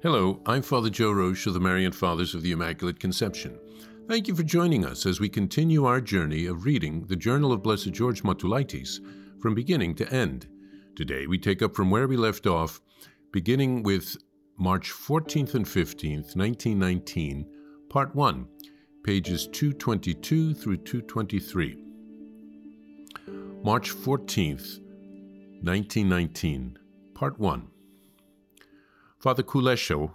Hello, I'm Father Joe Roesch of the Marian Fathers of the Immaculate Conception. Thank you for joining us as we continue our journey of reading the Journal of Blessed George Matulaitis from beginning to end. Today we take up from where we left off, beginning with March 14th and 15th, 1919, Part 1, pages 222 through 223. March 14th, 1919, Part 1. Father Kulesho,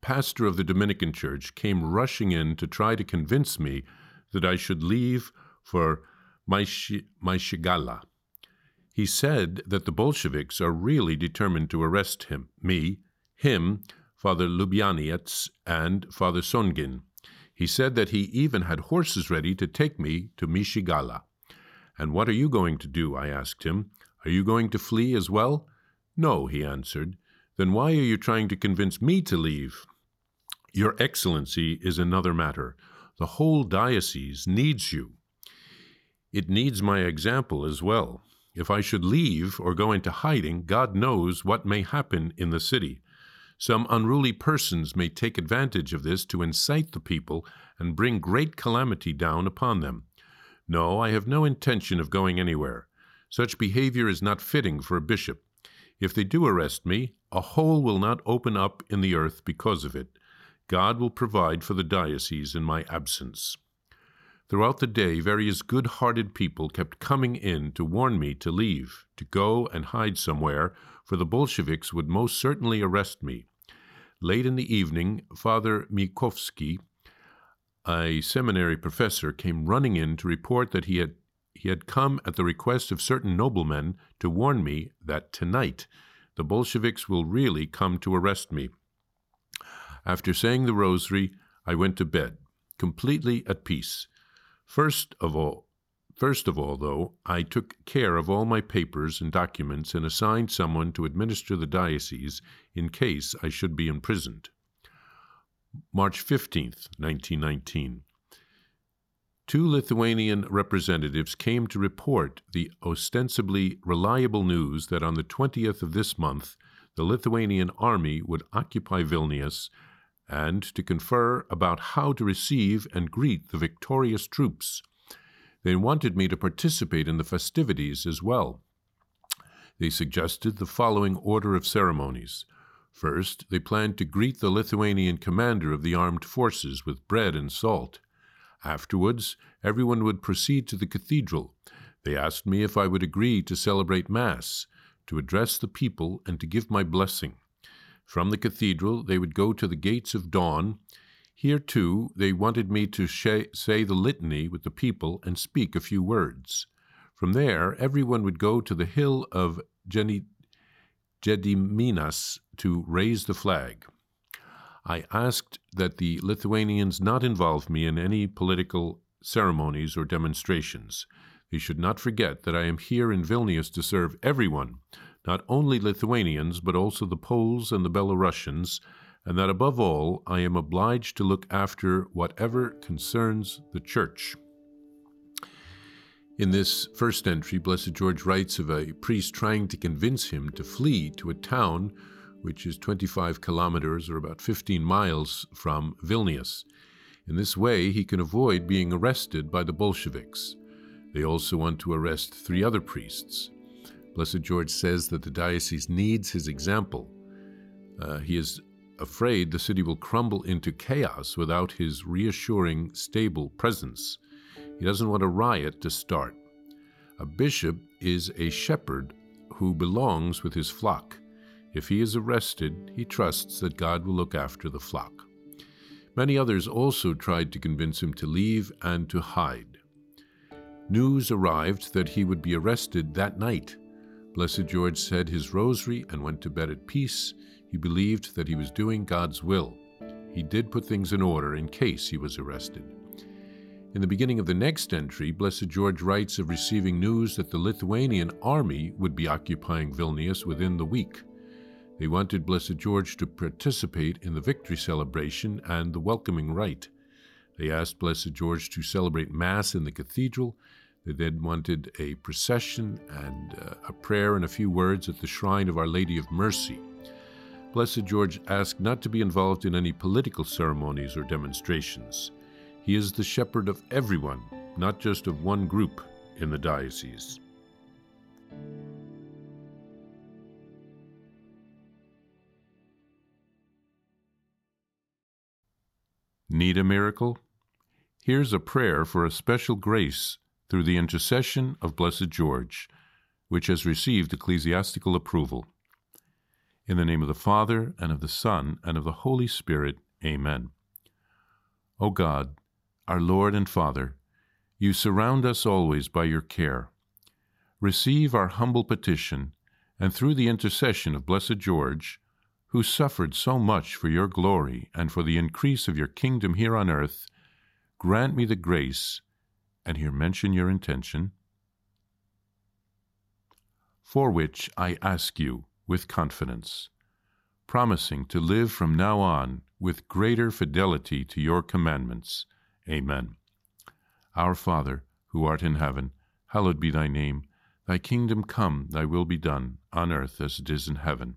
pastor of the Dominican Church, came rushing in to try to convince me that I should leave for Maisiagala. He said that the Bolsheviks are really determined to arrest him, me, him, Father Lubianietz, and Father Songin. He said that he even had horses ready to take me to Maisiagala. And what are you going to do? I asked him. Are you going to flee as well? No, he answered. Then why are you trying to convince me to leave? Your Excellency is another matter. The whole diocese needs you. It needs my example as well. If I should leave or go into hiding, God knows what may happen in the city. Some unruly persons may take advantage of this to incite the people and bring great calamity down upon them. No, I have no intention of going anywhere. Such behavior is not fitting for a bishop. If they do arrest me, a hole will not open up in the earth because of it. God will provide for the diocese in my absence. Throughout the day, various good hearted people kept coming in to warn me to leave, to go and hide somewhere, for the Bolsheviks would most certainly arrest me. Late in the evening, Father Mikovsky, a seminary professor, came running in to report that he had he had come at the request of certain noblemen to warn me that tonight the Bolsheviks will really come to arrest me. After saying the rosary, I went to bed, completely at peace. First of all, first of all, though, I took care of all my papers and documents and assigned someone to administer the diocese in case I should be imprisoned. March 15th, 1919. Two Lithuanian representatives came to report the ostensibly reliable news that on the 20th of this month the Lithuanian army would occupy Vilnius and to confer about how to receive and greet the victorious troops. They wanted me to participate in the festivities as well. They suggested the following order of ceremonies. First, they planned to greet the Lithuanian commander of the armed forces with bread and salt. Afterwards, everyone would proceed to the cathedral. They asked me if I would agree to celebrate Mass, to address the people, and to give my blessing. From the cathedral, they would go to the gates of dawn. Here, too, they wanted me to say the litany with the people and speak a few words. From there, everyone would go to the hill of Geni- Gediminas to raise the flag. I asked that the Lithuanians not involve me in any political ceremonies or demonstrations. They should not forget that I am here in Vilnius to serve everyone, not only Lithuanians, but also the Poles and the Belarusians, and that above all, I am obliged to look after whatever concerns the Church. In this first entry, Blessed George writes of a priest trying to convince him to flee to a town which is 25 kilometers or about 15 miles from Vilnius. In this way, he can avoid being arrested by the Bolsheviks. They also want to arrest three other priests. Blessed George says that the diocese needs his example. Uh, he is afraid the city will crumble into chaos without his reassuring, stable presence. He doesn't want a riot to start. A bishop is a shepherd who belongs with his flock. If he is arrested, he trusts that God will look after the flock. Many others also tried to convince him to leave and to hide. News arrived that he would be arrested that night. Blessed George said his rosary and went to bed at peace. He believed that he was doing God's will. He did put things in order in case he was arrested. In the beginning of the next entry, Blessed George writes of receiving news that the Lithuanian army would be occupying Vilnius within the week. They wanted Blessed George to participate in the victory celebration and the welcoming rite. They asked Blessed George to celebrate Mass in the cathedral. They then wanted a procession and uh, a prayer and a few words at the shrine of Our Lady of Mercy. Blessed George asked not to be involved in any political ceremonies or demonstrations. He is the shepherd of everyone, not just of one group in the diocese. Need a miracle? Here's a prayer for a special grace through the intercession of Blessed George, which has received ecclesiastical approval. In the name of the Father, and of the Son, and of the Holy Spirit, Amen. O God, our Lord and Father, you surround us always by your care. Receive our humble petition, and through the intercession of Blessed George, who suffered so much for your glory and for the increase of your kingdom here on earth, grant me the grace, and here mention your intention, for which I ask you with confidence, promising to live from now on with greater fidelity to your commandments. Amen. Our Father, who art in heaven, hallowed be thy name. Thy kingdom come, thy will be done, on earth as it is in heaven.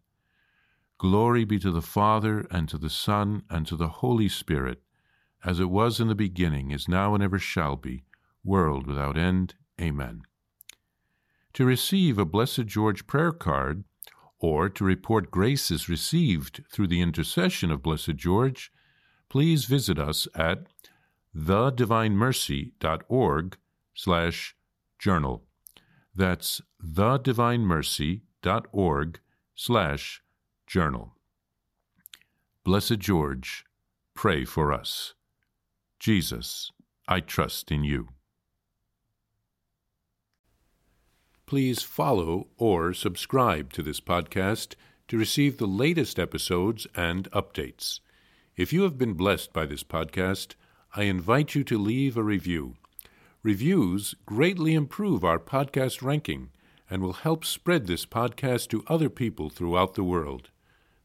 Glory be to the Father, and to the Son, and to the Holy Spirit, as it was in the beginning, is now, and ever shall be, world without end. Amen. To receive a Blessed George prayer card, or to report graces received through the intercession of Blessed George, please visit us at thedivinemercy.org slash journal. That's thedivinemercy.org slash Journal. Blessed George, pray for us. Jesus, I trust in you. Please follow or subscribe to this podcast to receive the latest episodes and updates. If you have been blessed by this podcast, I invite you to leave a review. Reviews greatly improve our podcast ranking and will help spread this podcast to other people throughout the world.